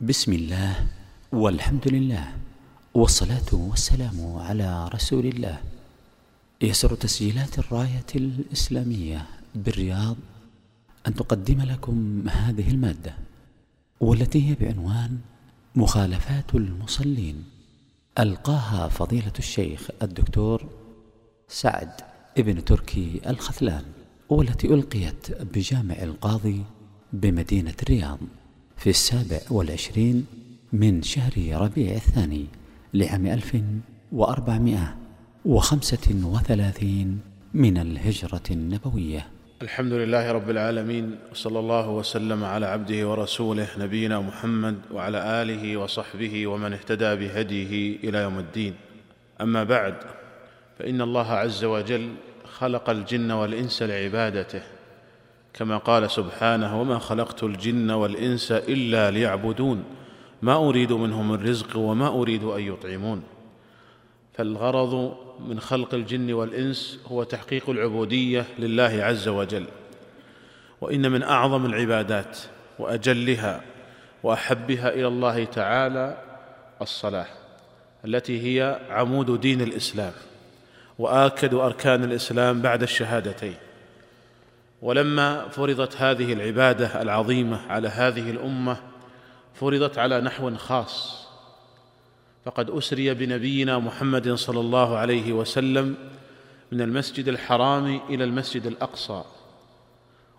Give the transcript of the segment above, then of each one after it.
بسم الله والحمد لله والصلاة والسلام على رسول الله. يسر تسجيلات الراية الإسلامية بالرياض أن تقدم لكم هذه المادة والتي هي بعنوان مخالفات المصلين. ألقاها فضيلة الشيخ الدكتور سعد ابن تركي الخثلان والتي ألقيت بجامع القاضي بمدينة الرياض. في السابع والعشرين من شهر ربيع الثاني لعام ألف وأربعمائة وخمسة وثلاثين من الهجرة النبوية. الحمد لله رب العالمين وصلى الله وسلم على عبده ورسوله نبينا محمد وعلى آله وصحبه ومن اهتدى بهديه إلى يوم الدين. أما بعد فإن الله عز وجل خلق الجن والإنس لعبادته. كما قال سبحانه وما خلقت الجن والإنس إلا ليعبدون. ما أريد منهم من رزق وما أريد أن يطعمون. فالغرض من خلق الجن والإنس هو تحقيق العبودية لله عز وجل وإن من أعظم العبادات وأجلها وأحبها إلى الله تعالى الصلاه التي هي عمود دين الإسلام وآكد أركان الإسلام بعد الشهادتين. ولما فرضت هذه العبادة العظيمة على هذه الأمة فرضت على نحو خاص. فقد أسري بنبينا محمد صلى الله عليه وسلم من المسجد الحرام إلى المسجد الأقصى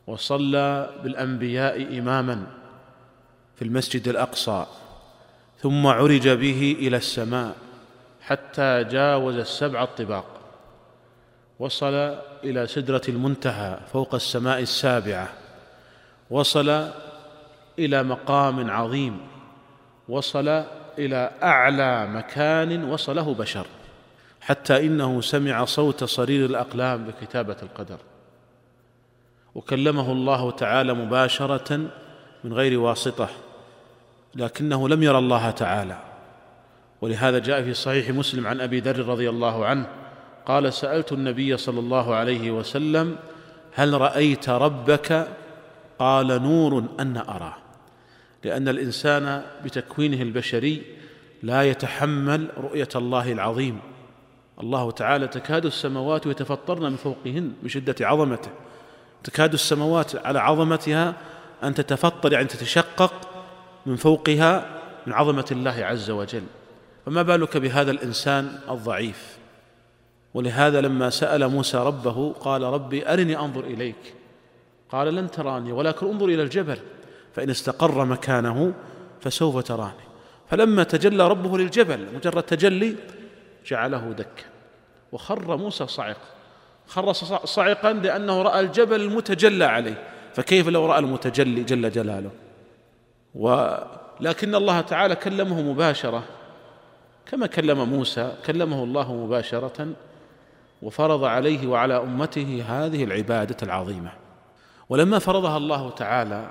وصلى بالأنبياء اماما في المسجد الأقصى ثم عرج به إلى السماء حتى جاوز السبع الطباق وصل إلى سدرة المنتهى فوق السماء السابعة. وصل إلى مقام عظيم. وصل إلى أعلى مكان وصله بشر. حتى إنه سمع صوت صرير الأقلام بكتابة القدر. وكلمه الله تعالى مباشرة من غير واسطة لكنه لم يرى الله تعالى. ولهذا جاء في صحيح مسلم عن أبي ذر رضي الله عنه قال سألت النبي صلى الله عليه وسلم هل رأيت ربك؟ قال نور أن اراه لأن الإنسان بتكوينه البشري لا يتحمل رؤية الله العظيم. الله تعالى تكاد السماوات يتفطرن من فوقهن من شده عظمته. تكاد السماوات على عظمتها أن تتفطر يعني تتشقق من فوقها من عظمة الله عز وجل. فما بالك بهذا الإنسان الضعيف؟ ولهذا لما سأل موسى ربه قال ربي أرني أنظر إليك. قال لن تراني ولكن انظر إلى الجبل فإن استقر مكانه فسوف تراني. فلما تجلى ربه للجبل مجرد تجلي جعله دكا. وخر موسى صعق. خر صعقا لأنه رأى الجبل المتجلى عليه. فكيف لو رأى المتجلي جل جلاله؟ ولكن الله تعالى كلمه مباشرة. كما كلم موسى كلمه الله مباشرة وفرض عليه وعلى أمته هذه العبادة العظيمة. ولما فرضها الله تعالى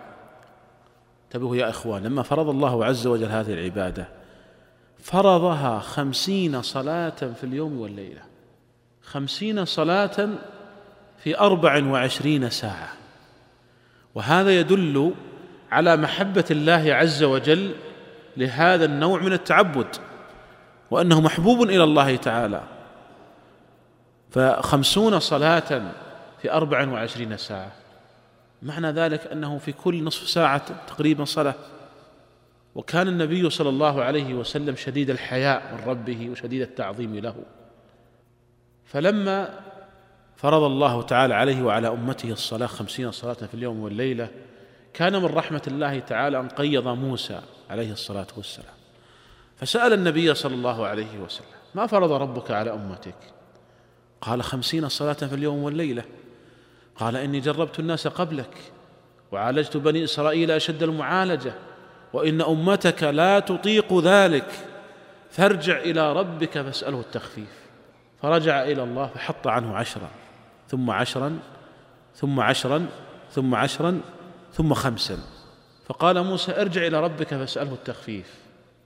انتبهوا يا إخوان لما فرض الله عز وجل هذه العبادة فرضها خمسين صلاة في اليوم والليلة. خمسين صلاة في أربع وعشرين ساعة. وهذا يدل على محبة الله عز وجل لهذا النوع من التعبد وأنه محبوب إلى الله تعالى. فخمسون صلاة في أربع وعشرين ساعة. معنى ذلك أنه في كل نصف ساعة تقريبا صلاة. وكان النبي صلى الله عليه وسلم شديد الحياء من ربه وشديد التعظيم له. فلما فرض الله تعالى عليه وعلى أمته الصلاة خمسين صلاة في اليوم والليلة كان من رحمة الله تعالى أن قيض موسى عليه الصلاة والسلام. فسأل النبي صلى الله عليه وسلم ما فرض ربك على أمتك؟ قال خمسين صلاه في اليوم والليلة. قال إني جربت الناس قبلك وعالجت بني إسرائيل أشد المعالجة وإن أمتك لا تطيق ذلك. فارجع إلى ربك فاسأله التخفيف. فرجع إلى الله فحط عنه عشرا ثم عشرا ثم عشرا ثم عشرا ثم خمسا. فقال موسى ارجع إلى ربك فاسأله التخفيف.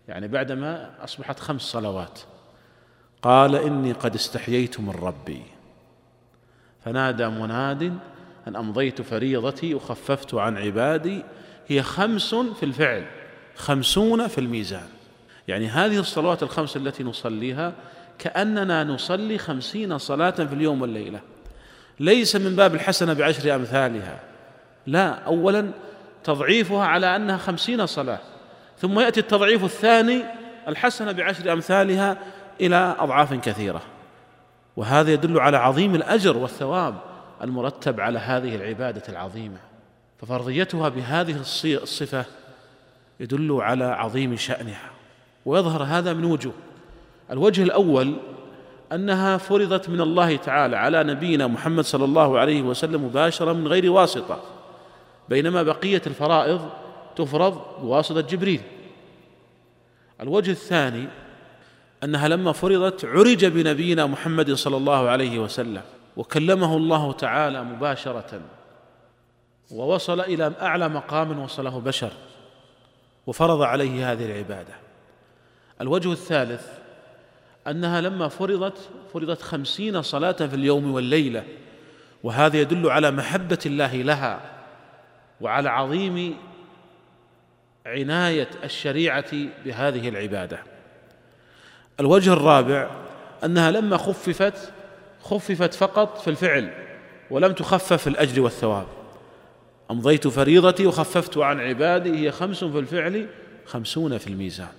يعني بعدما أصبحت خمس صلوات. قال إني قد استحييت من ربي. فنادى مناد أن أمضيت فريضتي وخففت عن عبادي. هي خمس في الفعل خمسون في الميزان. يعني هذه الصلوات الخمس التي نصليها كأننا نصلي خمسين صلاة في اليوم والليلة. ليس من باب الحسنة بعشر أمثالها. لا أولا تضعيفها على أنها خمسين صلاة. ثم يأتي التضعيف الثاني الحسنة بعشر أمثالها إلى أضعاف كثيرة. وهذا يدل على عظيم الأجر والثواب المرتب على هذه العبادة العظيمة. ففرضيتها بهذه الصفة يدل على عظيم شأنها. ويظهر هذا من وجوه. الوجه الأول أنها فرضت من الله تعالى على نبينا محمد صلى الله عليه وسلم مباشرة من غير واسطة. بينما بقية الفرائض تفرض بواسطة جبريل. الوجه الثاني أنها لما فرضت عرج بنبينا محمد صلى الله عليه وسلم وكلمه الله تعالى مباشرة ووصل إلى أعلى مقام وصله بشر وفرض عليه هذه العبادة. الوجه الثالث أنها لما فرضت فرضت خمسين صلاة في اليوم والليلة وهذا يدل على محبة الله لها وعلى عظيم عناية الشريعة بهذه العبادة. الوجه الرابع أنها لما خففت خففت فقط في الفعل ولم تخفف في الأجر والثواب. أمضيت فريضتي وخففت عن عبادي هي خمس في الفعل خمسون في الميزان.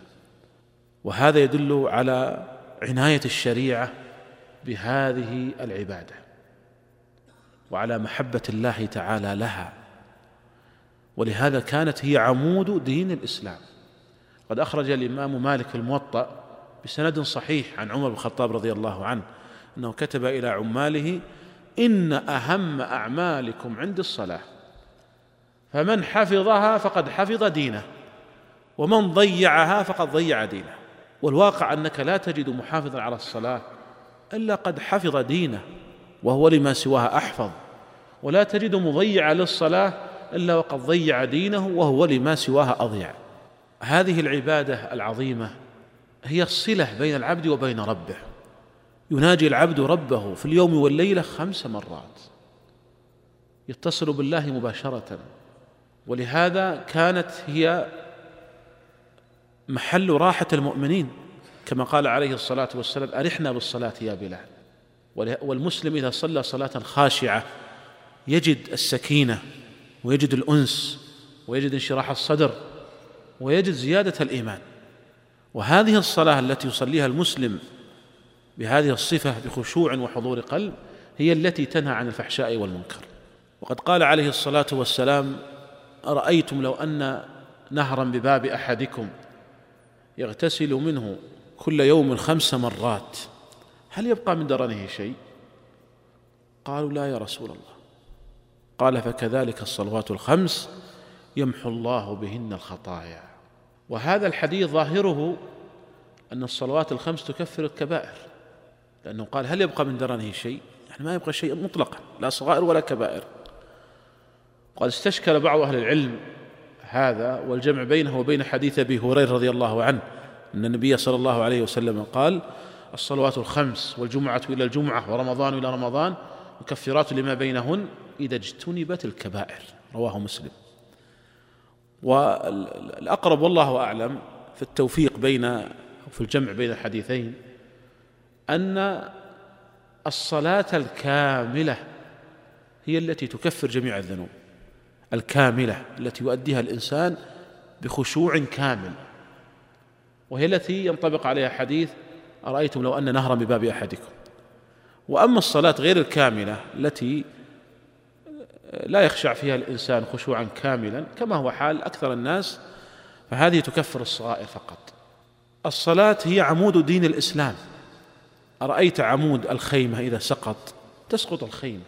وهذا يدل على عناية الشريعة بهذه العبادة وعلى محبة الله تعالى لها. ولهذا كانت هي عمود دين الإسلام. قد أخرج الإمام مالك في الموطأ بسند صحيح عن عمر بن الخطاب رضي الله عنه أنه كتب إلى عماله إن أهم أعمالكم عند الصلاة فمن حفظها فقد حفظ دينه ومن ضيعها فقد ضيع دينه. والواقع أنك لا تجد محافظا على الصلاة إلا قد حفظ دينه وهو لما سواها أحفظ ولا تجد مضيعا للصلاة إلا وقد ضيع دينه وهو لما سواها أضيع. هذه العبادة العظيمة هي الصلة بين العبد وبين ربه. يناجي العبد ربه في اليوم والليلة خمس مرات. يتصل بالله مباشرة. ولهذا كانت هي محل راحة المؤمنين. كما قال عليه الصلاة والسلام أرحنا بالصلاة يا بلال. والمسلم إذا صلى صلاة خاشعة يجد السكينة ويجد الأنس ويجد انشراح الصدر ويجد زيادة الإيمان. وهذه الصلاة التي يصليها المسلم بهذه الصفة بخشوع وحضور قلب هي التي تنهى عن الفحشاء والمنكر. وقد قال عليه الصلاة والسلام أرأيتم لو أن نهرا بباب أحدكم يغتسل منه كل يوم خمس مرات هل يبقى من درنه شيء؟ قالوا لا يا رسول الله. قال فكذلك الصلوات الخمس يمحو الله بهن الخطايا. وهذا الحديث ظاهره أن الصلوات الخمس تكفر الكبائر لأنه قال هل يبقى من درنه شيء؟ يعني ما يبقى شيء مطلقا لا صغائر ولا كبائر. قد استشكل بعض أهل العلم هذا والجمع بينه وبين حديث أبي هريرة رضي الله عنه أن النبي صلى الله عليه وسلم قال الصلوات الخمس والجمعة إلى الجمعة ورمضان إلى رمضان مكفرات لما بينهن إذا اجتنبت الكبائر. رواه مسلم. والأقرب والله أعلم في التوفيق بين في الجمع بين الحديثين أن الصلاة الكاملة هي التي تكفر جميع الذنوب. الكاملة التي يؤديها الإنسان بخشوع كامل. وهي التي ينطبق عليها حديث أرأيتم لو أن نهرا بباب أحدكم. وأما الصلاة غير الكاملة التي لا يخشع فيها الإنسان خشوعا كاملا كما هو حال أكثر الناس فهذه تكفر الصغائر فقط. الصلاة هي عمود دين الإسلام. أرأيت عمود الخيمة إذا سقط؟ تسقط الخيمة.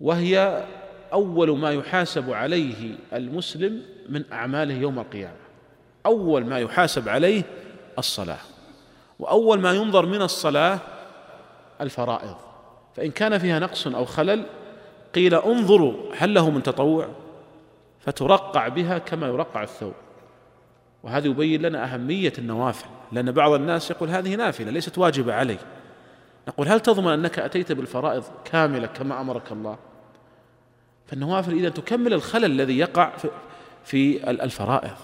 وهي أول ما يحاسب عليه المسلم من أعماله يوم القيامة. أول ما يحاسب عليه الصلاة. وأول ما ينظر من الصلاة الفرائض. فإن كان فيها نقص أو خلل قيل انظروا هل له من تطوع؟ فترقع بها كما يرقع الثوب. وهذا يبين لنا أهمية النوافل لأن بعض الناس يقول هذه نافلة ليست واجبة علي. نقول هل تضمن أنك أتيت بالفرائض كاملة كما أمرك الله؟ فالنوافل إذا تكمل الخلل الذي يقع في الفرائض.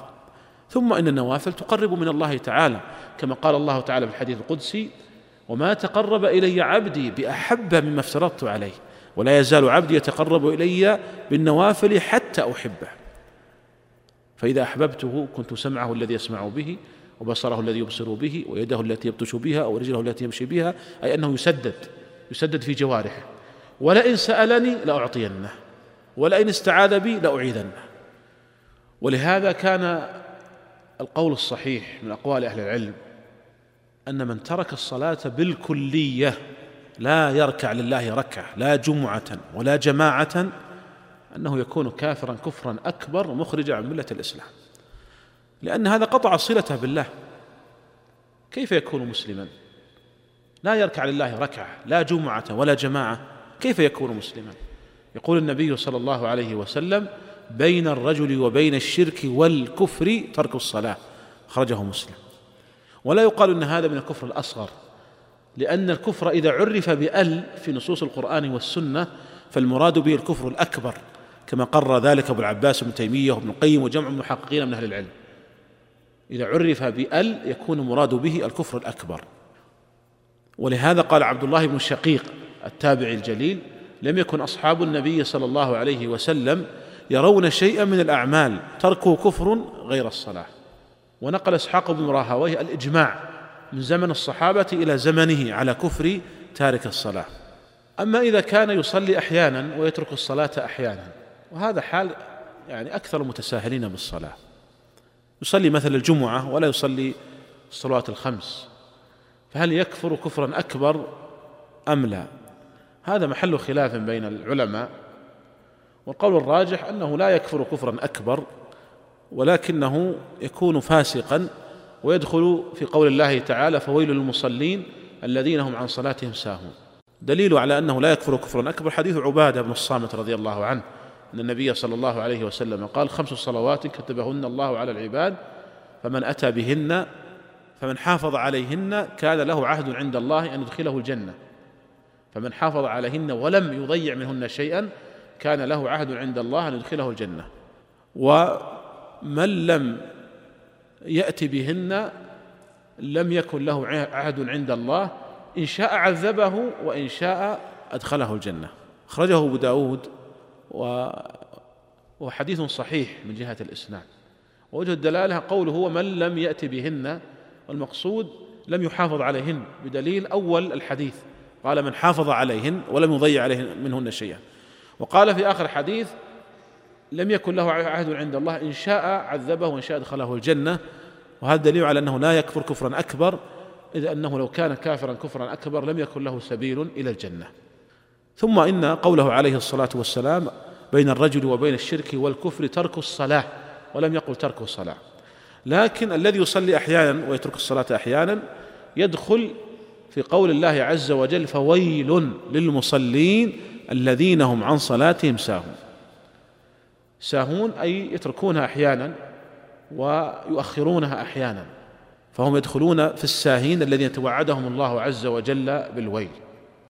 ثم إن النوافل تقرب من الله تعالى كما قال الله تعالى في الحديث القدسي وما تقرب إلي عبدي بأحب مما افترضت عليه. ولا يزال عبدي يتقرب إلي بالنوافل حتى أحبه. فإذا أحببته كنت سمعه الذي يسمع به وبصره الذي يبصر به ويده التي يبطش بها ورجله التي يمشي بها أي أنه يسدد يسدد في جوارحه. ولئن سألني لأعطينه ولئن استعاذ بي لأعيذنه. ولهذا كان القول الصحيح من أقوال أهل العلم أن من ترك الصلاة بالكلية لا يركع لله ركعة لا جمعة ولا جماعة أنه يكون كافرا كفرا أكبر مخرجا عن ملة الإسلام. لأن هذا قطع صلته بالله. كيف يكون مسلما؟ لا يركع لله ركعة لا جمعة ولا جماعة. كيف يكون مسلما؟ يقول النبي صلى الله عليه وسلم بين الرجل وبين الشرك والكفر ترك الصلاة. خرجه مسلم. ولا يقال إن هذا من الكفر الأصغر. لأن الكفر إذا عرف بأل في نصوص القرآن والسنة فالمراد به الكفر الأكبر كما قرر ذلك أبو العباس بن تيمية وابن القيم وجمع المحققين من أهل العلم. إذا عرف بأل يكون مراد به الكفر الأكبر. ولهذا قال عبد الله بن الشقيق التابعي الجليل لم يكن أصحاب النبي صلى الله عليه وسلم يرون شيئا من الأعمال تركه كفر غير الصلاة. ونقل إسحاق بن راهويه الإجماع من زمن الصحابة إلى زمنه على كفر تارك الصلاة. أما إذا كان يصلي أحيانا ويترك الصلاة أحيانا وهذا حال يعني أكثر المتساهلين بالصلاة. يصلي مثل الجمعة ولا يصلي الصلوات الخمس. فهل يكفر كفرا أكبر أم لا؟ هذا محل خلاف بين العلماء. والقول الراجح أنه لا يكفر كفرا أكبر ولكنه يكون فاسقا ويدخل في قول الله تعالى فويل للمصلين الذين هم عن صلاتهم ساهون. دليل على أنه لا يكفر كفرا. أكبر حديث عبادة بن الصامت رضي الله عنه. أن النبي صلى الله عليه وسلم قال خمس صلوات كتبهن الله على العباد فمن أتى بهن فمن حافظ عليهن كان له عهد عند الله أن يدخله الجنة. فمن حافظ عليهن ولم يضيع منهن شيئا كان له عهد عند الله أن يدخله الجنة. ومن لم يأتي بهن لم يكن له عهد عند الله إن شاء عذبه وإن شاء أدخله الجنة. أخرجه أبو داود وهو حديث صحيح من جهة الإسناد. ووجه الدلالة قوله هو من لم يأتي بهن والمقصود لم يحافظ عليهن بدليل أول الحديث. قال من حافظ عليهن ولم يضيع عليهن منهن شيئا. وقال في آخر الحديث لم يكن له عهد عند الله. إن شاء عذبه وإن شاء أدخله الجنة. وهذا دليل على أنه لا يكفر كفرا أكبر إذ أنه لو كان كافرا كفرا أكبر لم يكن له سبيل إلى الجنة. ثم إن قوله عليه الصلاة والسلام بين الرجل وبين الشرك والكفر ترك الصلاة ولم يقل ترك الصلاة. لكن الذي يصلي أحيانا ويترك الصلاة أحيانا يدخل في قول الله عز وجل فويل للمصلين الذين هم عن صلاتهم ساهون. ساهون أي يتركونها أحيانا ويؤخرونها أحيانا فهم يدخلون في الساهين الذين توعدهم الله عز وجل بالويل.